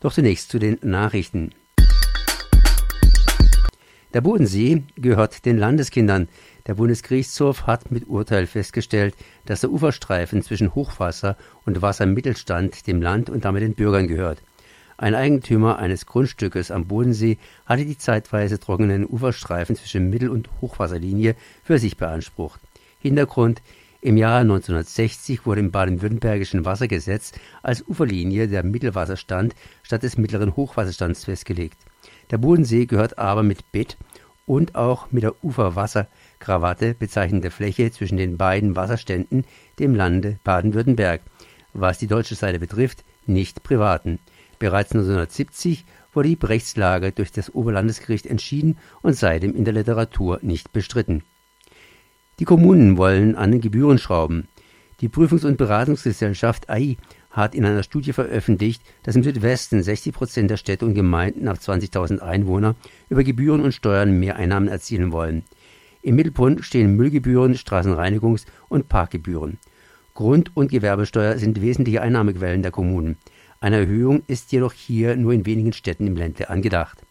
Doch zunächst zu den Nachrichten. Der Bodensee gehört den Landeskindern. Der Bundesgerichtshof hat mit Urteil festgestellt, dass der Uferstreifen zwischen Hochwasser und Wassermittelstand dem Land und damit den Bürgern gehört. Ein Eigentümer eines Grundstückes am Bodensee hatte die zeitweise trockenen Uferstreifen zwischen Mittel- und Hochwasserlinie für sich beansprucht. Hintergrund im Jahr 1960 wurde im baden-württembergischen Wassergesetz als Uferlinie der Mittelwasserstand statt des mittleren Hochwasserstands festgelegt. Der Bodensee gehört aber mit Bett und auch mit der Uferwasserkrawatte bezeichnete Fläche zwischen den beiden Wasserständen dem Lande Baden-Württemberg, was die deutsche Seite betrifft, nicht privaten. Bereits 1970 wurde die Rechtslage durch das Oberlandesgericht entschieden und seitdem in der Literatur nicht bestritten. Die Kommunen wollen an den Gebühren schrauben. Die Prüfungs- und Beratungsgesellschaft AI hat in einer Studie veröffentlicht, dass im Südwesten 60 Prozent der Städte und Gemeinden ab 20.000 Einwohner über Gebühren und Steuern mehr Einnahmen erzielen wollen. Im Mittelpunkt stehen Müllgebühren, Straßenreinigungs- und Parkgebühren. Grund- und Gewerbesteuer sind wesentliche Einnahmequellen der Kommunen. Eine Erhöhung ist jedoch hier nur in wenigen Städten im Ländle angedacht.